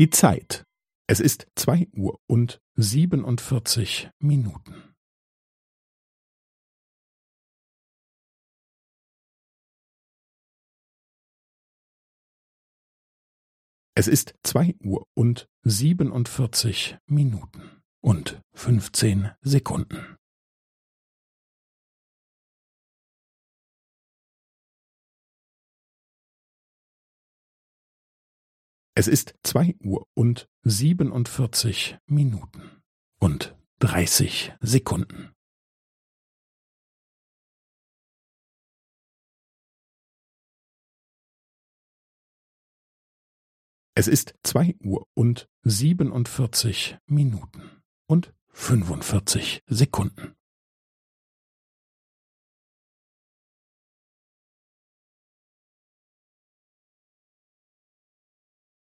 Die Zeit. Es ist zwei Uhr und siebenundvierzig Minuten. Es ist zwei Uhr und siebenundvierzig Minuten und fünfzehn Sekunden. Es ist zwei Uhr und siebenundvierzig Minuten und dreißig Sekunden. Es ist zwei Uhr und siebenundvierzig Minuten und fünfundvierzig Sekunden.